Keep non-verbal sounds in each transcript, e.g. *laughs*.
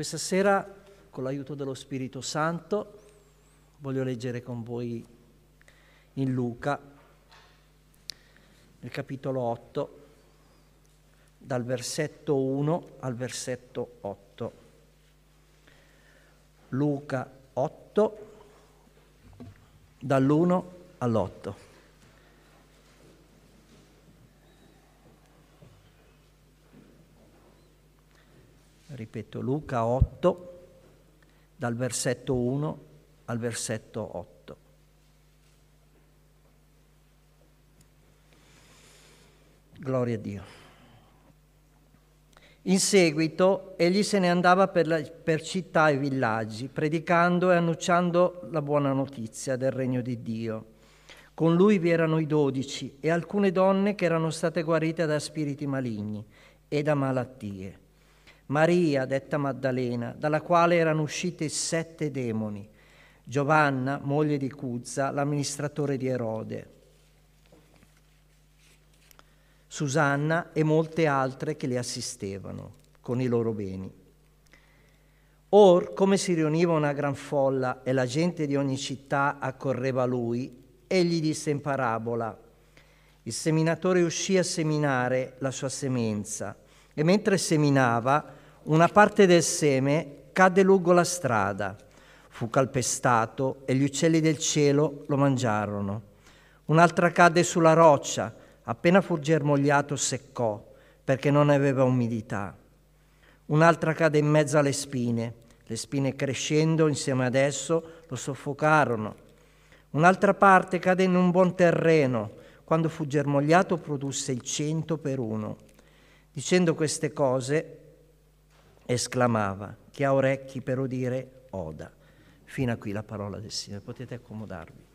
Questa sera, con l'aiuto dello Spirito Santo, voglio leggere con voi in Luca, nel capitolo 8, dal versetto 1 al versetto 8. Luca 8, dall'1 all'8. Ripeto, Luca 8, dal versetto 1 al versetto 8. Gloria a Dio. In seguito egli se ne andava per, la, per, città e villaggi, predicando e annunciando la buona notizia del regno di Dio. Con lui vi erano i dodici e alcune donne che erano state guarite da spiriti maligni e da malattie. Maria, detta Maddalena, dalla quale erano usciti sette demoni, Giovanna, moglie di Cuzza, l'amministratore di Erode, Susanna e molte altre che le assistevano con i loro beni. Or, come si riuniva una gran folla e la gente di ogni città accorreva a lui, egli disse in parabola, il seminatore uscì a seminare la sua semenza e mentre seminava una parte del seme cadde lungo la strada, fu calpestato e gli uccelli del cielo lo mangiarono. Un'altra cadde sulla roccia, appena fu germogliato seccò, perché non aveva umidità. Un'altra cadde in mezzo alle spine, le spine crescendo insieme ad esso lo soffocarono. Un'altra parte cadde in un buon terreno, quando fu germogliato produsse il cento per uno. Dicendo queste cose, esclamava, chi ha orecchi per udire, oda. Fino a qui la parola del Signore, potete accomodarvi.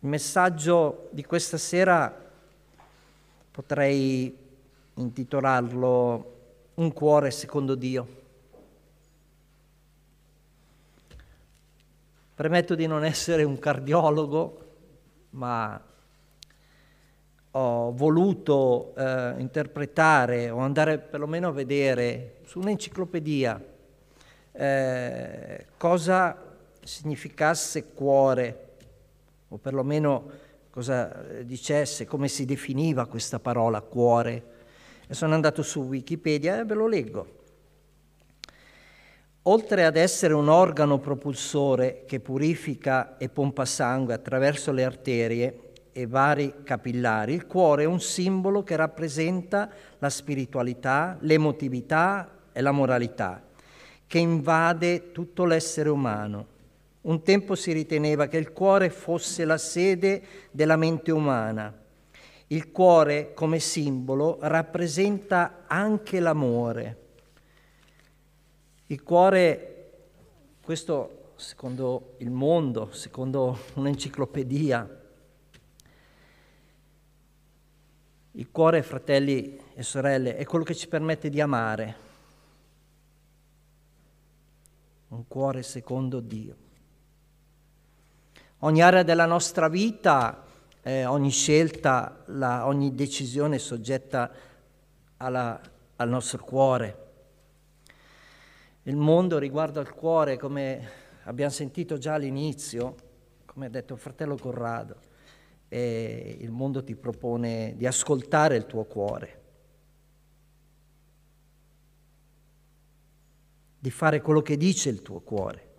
Il messaggio di questa sera potrei intitolarlo Un cuore secondo Dio. Premetto di non essere un cardiologo, ma ho voluto eh, interpretare o andare perlomeno a vedere su un'enciclopedia eh, cosa significasse cuore, o perlomeno cosa dicesse, come si definiva questa parola cuore. E sono andato su Wikipedia e ve lo leggo. Oltre ad essere un organo propulsore che purifica e pompa sangue attraverso le arterie e vari capillari, il cuore è un simbolo che rappresenta la spiritualità, l'emotività e la moralità, che invade tutto l'essere umano. Un tempo si riteneva che il cuore fosse la sede della mente umana. Il cuore come simbolo rappresenta anche l'amore il cuore, questo secondo il mondo, secondo un'enciclopedia, il cuore, fratelli e sorelle, è quello che ci permette di amare. Un cuore secondo Dio. Ogni area della nostra vita, eh, ogni scelta, la, ogni decisione è soggetta alla, al nostro cuore. Il mondo riguardo al cuore, come abbiamo sentito già all'inizio, come ha detto il fratello Corrado, eh, il mondo ti propone di ascoltare il tuo cuore, di fare quello che dice il tuo cuore.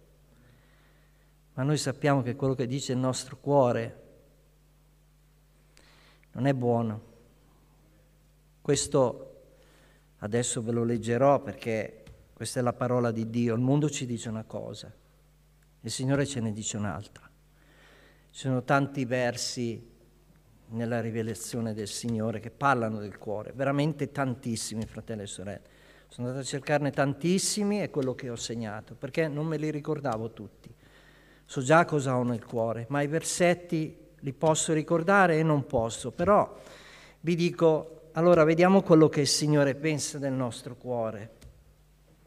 Ma noi sappiamo che quello che dice il nostro cuore non è buono. Questo adesso ve lo leggerò perché questa è la parola di Dio. Il mondo ci dice una cosa, il Signore ce ne dice un'altra. Ci sono tanti versi nella rivelazione del Signore che parlano del cuore, veramente tantissimi, fratelli e sorelle. Sono andato a cercarne tantissimi e quello che ho segnato, perché non me li ricordavo tutti. So già cosa ho nel cuore, ma i versetti li posso ricordare e non posso. Però vi dico, allora vediamo quello che il Signore pensa del nostro cuore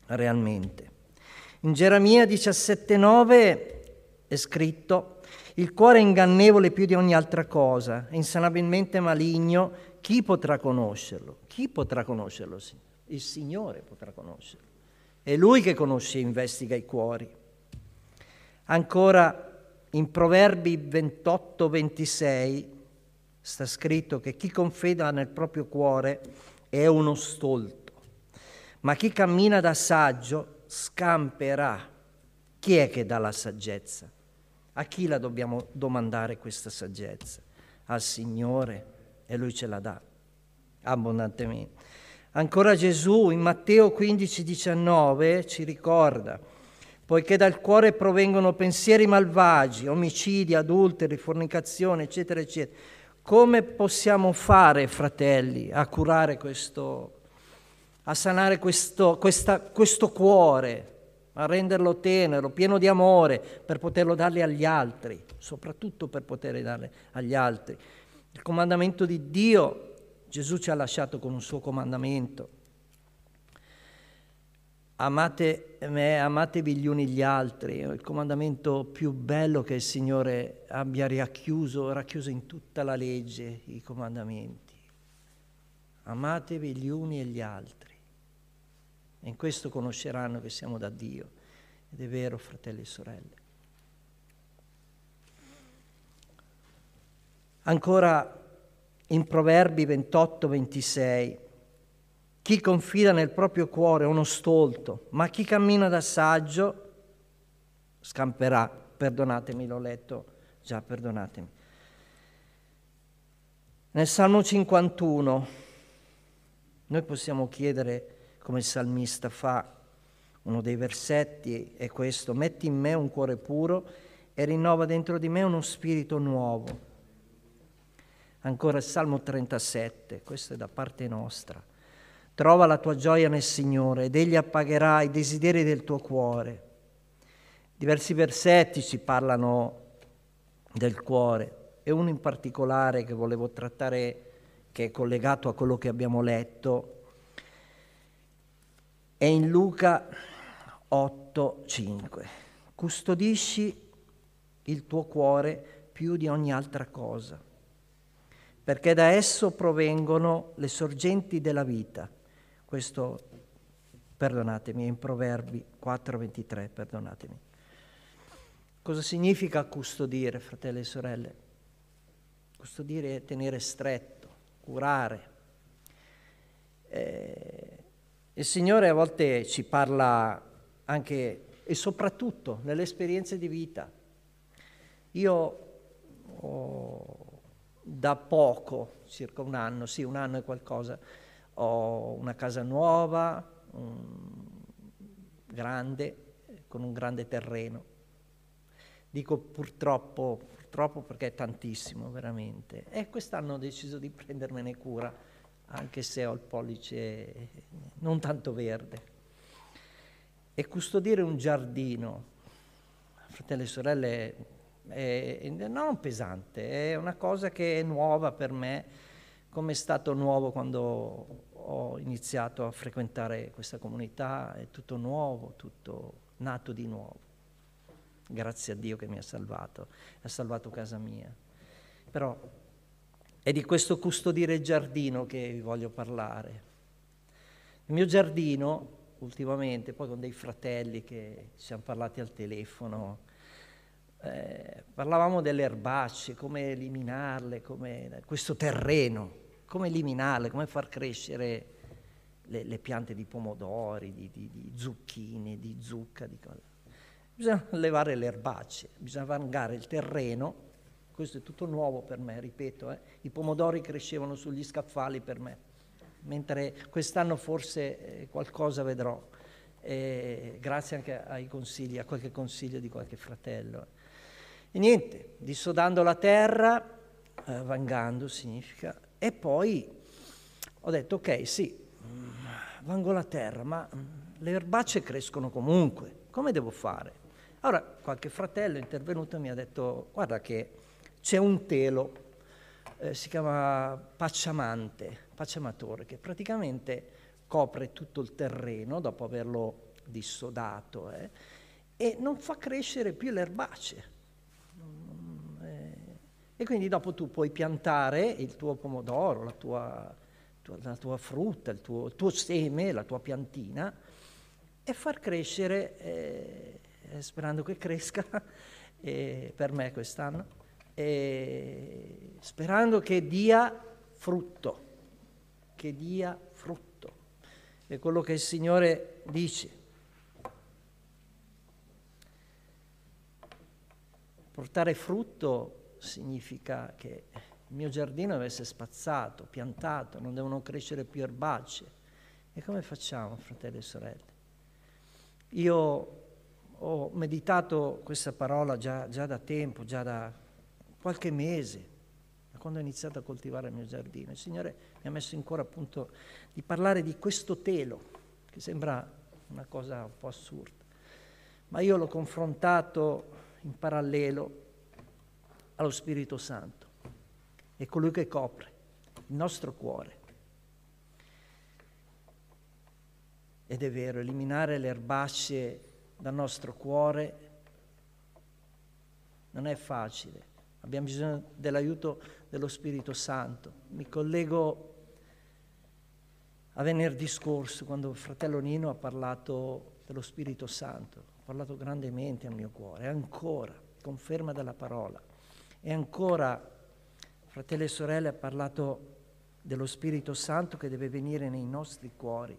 realmente. In Geremia 17,9 è scritto: Il cuore è ingannevole più di ogni altra cosa, è insanabilmente maligno. Chi potrà conoscerlo? Chi potrà conoscerlo? Il Signore potrà conoscerlo. È Lui che conosce e investiga i cuori. Ancora in Proverbi 28-26 sta scritto che chi confida nel proprio cuore è uno stolto, ma chi cammina da saggio scamperà. Chi è che dà la saggezza? A chi la dobbiamo domandare questa saggezza? Al Signore e Lui ce la dà abbondantemente. Ancora Gesù in Matteo 15, 19 ci ricorda, poiché dal cuore provengono pensieri malvagi, omicidi, adulteri, fornicazione, eccetera, eccetera. Come possiamo fare, fratelli, a curare questo, a sanare questo, questa, questo cuore? a renderlo tenero, pieno di amore, per poterlo darle agli altri, soprattutto per poter darle agli altri. Il comandamento di Dio, Gesù ci ha lasciato con un suo comandamento. Amate me, amatevi gli uni gli altri, è il comandamento più bello che il Signore abbia racchiuso, racchiuso in tutta la legge, i comandamenti. Amatevi gli uni e gli altri. E in questo conosceranno che siamo da Dio. Ed è vero, fratelli e sorelle. Ancora in Proverbi 28-26, chi confida nel proprio cuore è uno stolto, ma chi cammina da saggio scamperà. Perdonatemi, l'ho letto già, perdonatemi. Nel Salmo 51 noi possiamo chiedere come il salmista fa. Uno dei versetti è questo, metti in me un cuore puro e rinnova dentro di me uno spirito nuovo. Ancora il Salmo 37, questo è da parte nostra. Trova la tua gioia nel Signore ed Egli appagherà i desideri del tuo cuore. Diversi versetti ci parlano del cuore e uno in particolare che volevo trattare, che è collegato a quello che abbiamo letto, è in Luca 8:5. Custodisci il tuo cuore più di ogni altra cosa, perché da esso provengono le sorgenti della vita. Questo, perdonatemi, è in Proverbi 4:23, perdonatemi. Cosa significa custodire, fratelli e sorelle? Custodire è tenere stretto, curare. Eh, il Signore a volte ci parla anche e soprattutto nelle esperienze di vita. Io ho, da poco, circa un anno, sì, un anno e qualcosa, ho una casa nuova, un, grande, con un grande terreno. Dico purtroppo, purtroppo perché è tantissimo veramente. E quest'anno ho deciso di prendermene cura anche se ho il pollice non tanto verde. E custodire un giardino, fratelli e sorelle, è non pesante, è una cosa che è nuova per me, come è stato nuovo quando ho iniziato a frequentare questa comunità, è tutto nuovo, tutto nato di nuovo. Grazie a Dio che mi ha salvato, ha salvato casa mia. Però è di questo custodire giardino che vi voglio parlare. Il mio giardino, ultimamente, poi con dei fratelli che ci siamo parlati al telefono, eh, parlavamo delle erbacce, come eliminarle, come, questo terreno, come eliminarle, come far crescere le, le piante di pomodori, di, di, di zucchine, di zucca. Di bisogna levare le erbacce, bisogna vangare il terreno questo è tutto nuovo per me, ripeto, eh. i pomodori crescevano sugli scaffali per me, mentre quest'anno forse eh, qualcosa vedrò, eh, grazie anche ai consigli, a qualche consiglio di qualche fratello. E niente, dissodando la terra, eh, vangando significa, e poi ho detto ok, sì, mm, vango la terra, ma mm, le erbacce crescono comunque, come devo fare? Allora qualche fratello intervenuto mi ha detto guarda che c'è un telo, eh, si chiama pacciamante, pacciamatore, che praticamente copre tutto il terreno dopo averlo dissodato eh, e non fa crescere più le erbacee. E quindi dopo tu puoi piantare il tuo pomodoro, la tua, la tua frutta, il tuo, il tuo, seme, la tua piantina e far crescere, eh, sperando che cresca, *laughs* eh, per me quest'anno, eh, sperando che dia frutto, che dia frutto. È quello che il Signore dice. Portare frutto significa che il mio giardino deve essere spazzato, piantato, non devono crescere più erbacee. E come facciamo, fratelli e sorelle? Io ho meditato questa parola già, già da tempo, già da qualche mese, da quando ho iniziato a coltivare il mio giardino. Il Signore mi ha messo ancora appunto di parlare di questo telo, che sembra una cosa un po' assurda, ma io l'ho confrontato in parallelo allo Spirito Santo. È colui che copre il nostro cuore. Ed è vero, eliminare le erbacce dal nostro cuore non è facile. Abbiamo bisogno dell'aiuto dello Spirito Santo. Mi collego a venerdì scorso quando il fratello Nino ha parlato dello Spirito Santo. Ha parlato grandemente al mio cuore. ancora, conferma della parola. E ancora, fratelli e sorelle, ha parlato dello Spirito Santo che deve venire nei nostri cuori.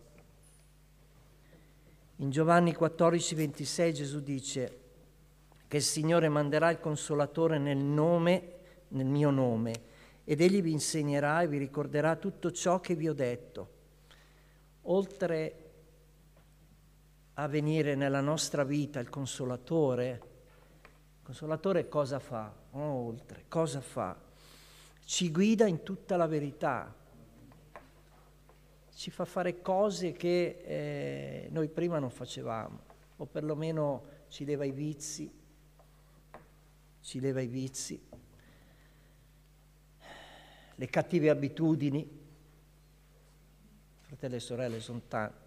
In Giovanni 14, 26 Gesù dice che il Signore manderà il consolatore nel nome, nel mio nome, ed egli vi insegnerà e vi ricorderà tutto ciò che vi ho detto. Oltre a venire nella nostra vita il consolatore, Consolatore cosa fa? Oh, oltre, cosa fa? Ci guida in tutta la verità, ci fa fare cose che eh, noi prima non facevamo, o perlomeno ci leva i vizi, ci leva i vizi, le cattive abitudini. Fratelli e sorelle, sono tanti.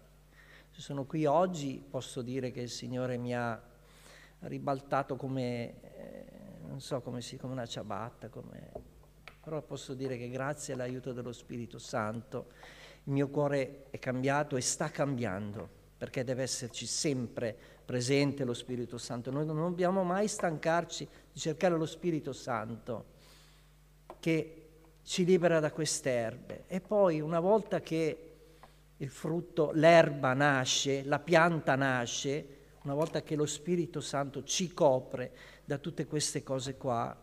Se sono qui oggi posso dire che il Signore mi ha ribaltato come, eh, non so come si, come una ciabatta, come... però posso dire che grazie all'aiuto dello Spirito Santo il mio cuore è cambiato e sta cambiando, perché deve esserci sempre presente lo Spirito Santo. Noi non dobbiamo mai stancarci di cercare lo Spirito Santo che ci libera da queste erbe. E poi una volta che il frutto, l'erba nasce, la pianta nasce, una volta che lo Spirito Santo ci copre da tutte queste cose qua,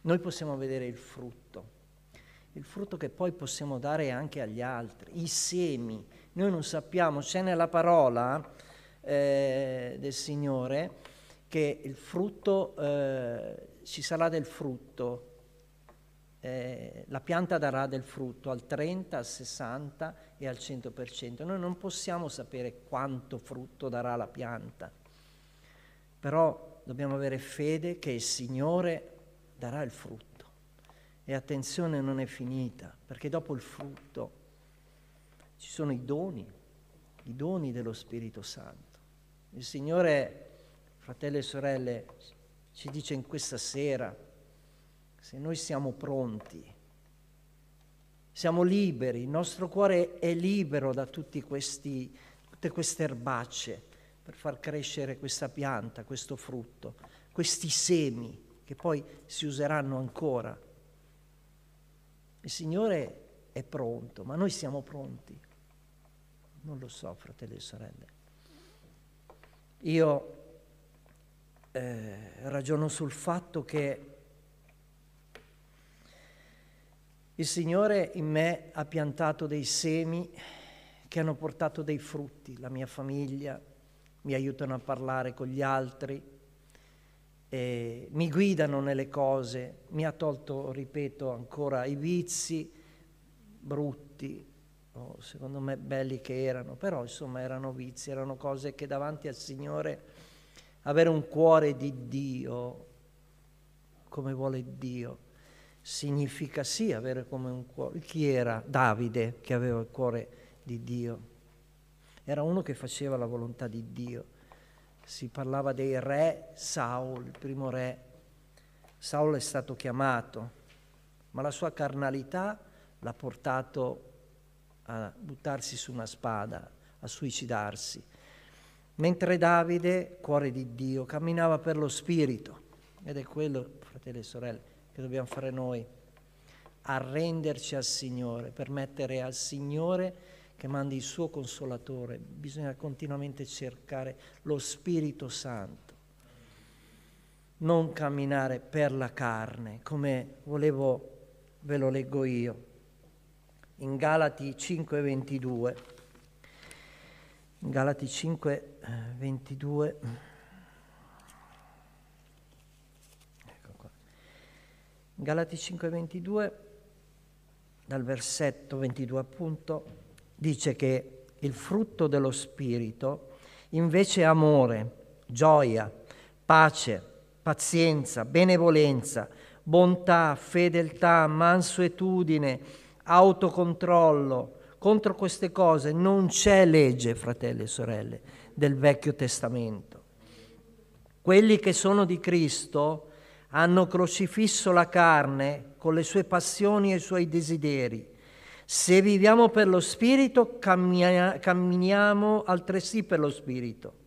noi possiamo vedere il frutto, il frutto che poi possiamo dare anche agli altri, i semi. Noi non sappiamo, c'è nella parola eh, del Signore che il frutto, eh, ci sarà del frutto, eh, la pianta darà del frutto al 30, al 60 e al 100%. Noi non possiamo sapere quanto frutto darà la pianta, però dobbiamo avere fede che il Signore darà il frutto. E attenzione, non è finita, perché dopo il frutto ci sono i doni, i doni dello Spirito Santo. Il Signore, fratelli e sorelle, ci dice in questa sera, se noi siamo pronti, siamo liberi, il nostro cuore è libero da questi, tutte queste erbacce per far crescere questa pianta, questo frutto, questi semi che poi si useranno ancora. Il Signore è pronto, ma noi siamo pronti. Non lo so, fratelli e sorelle. Io eh, ragiono sul fatto che Il Signore in me ha piantato dei semi che hanno portato dei frutti, la mia famiglia, mi aiutano a parlare con gli altri, mi guidano nelle cose, mi ha tolto, ripeto ancora, i vizi brutti, oh, secondo me belli che erano, però insomma erano vizi, erano cose che davanti al Signore avere un cuore di Dio, come vuole Dio, significa sì avere come un cuore. Chi era Davide che aveva il cuore di Dio? Era uno che faceva la volontà di Dio. Si parlava dei re Saul, il primo re. Saulo è stato chiamato, ma la sua carnalità l'ha portato a buttarsi su una spada, a suicidarsi. Mentre Davide, cuore di Dio, camminava per lo Spirito. Ed è quello, fratelli e sorelle, che dobbiamo fare noi, arrenderci al Signore, permettere al Signore che mandi il suo consolatore. Bisogna continuamente cercare lo Spirito Santo non camminare per la carne, come volevo, ve lo leggo io. In Galati 5:22, in Galati 5:22, ecco Galati 5:22, dal versetto 22 appunto, dice che il frutto dello Spirito invece è amore, gioia, pace, pazienza, benevolenza, bontà, fedeltà, mansuetudine, autocontrollo. Contro queste cose non c'è legge, fratelli e sorelle, del Vecchio Testamento. Quelli che sono di Cristo hanno crocifisso la carne con le sue passioni e i suoi desideri. Se viviamo per lo Spirito, camminiamo altresì per lo Spirito.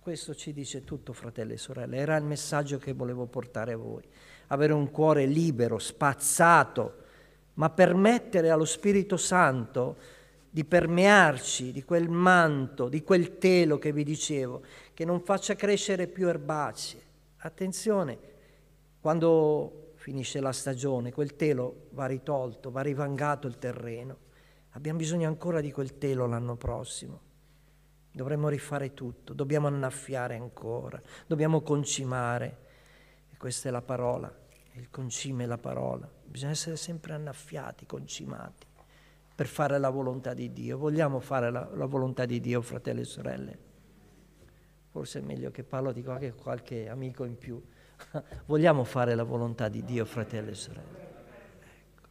Questo ci dice tutto, fratelli e sorelle. Era il messaggio che volevo portare a voi. Avere un cuore libero, spazzato, ma permettere allo Spirito Santo di permearci di quel manto, di quel telo che vi dicevo, che non faccia crescere più erbacee. Attenzione, quando finisce la stagione, quel telo va ritolto, va rivangato il terreno. Abbiamo bisogno ancora di quel telo l'anno prossimo. Dovremmo rifare tutto, dobbiamo annaffiare ancora, dobbiamo concimare. E questa è la parola, il concime è la parola. Bisogna essere sempre annaffiati, concimati, per fare la volontà di Dio. Vogliamo fare la, la volontà di Dio, fratelli e sorelle? Forse è meglio che parlo di qualche, qualche amico in più. *laughs* Vogliamo fare la volontà di Dio, fratelli e sorelle? Ecco.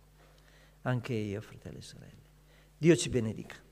Anche io, fratelli e sorelle. Dio ci benedica.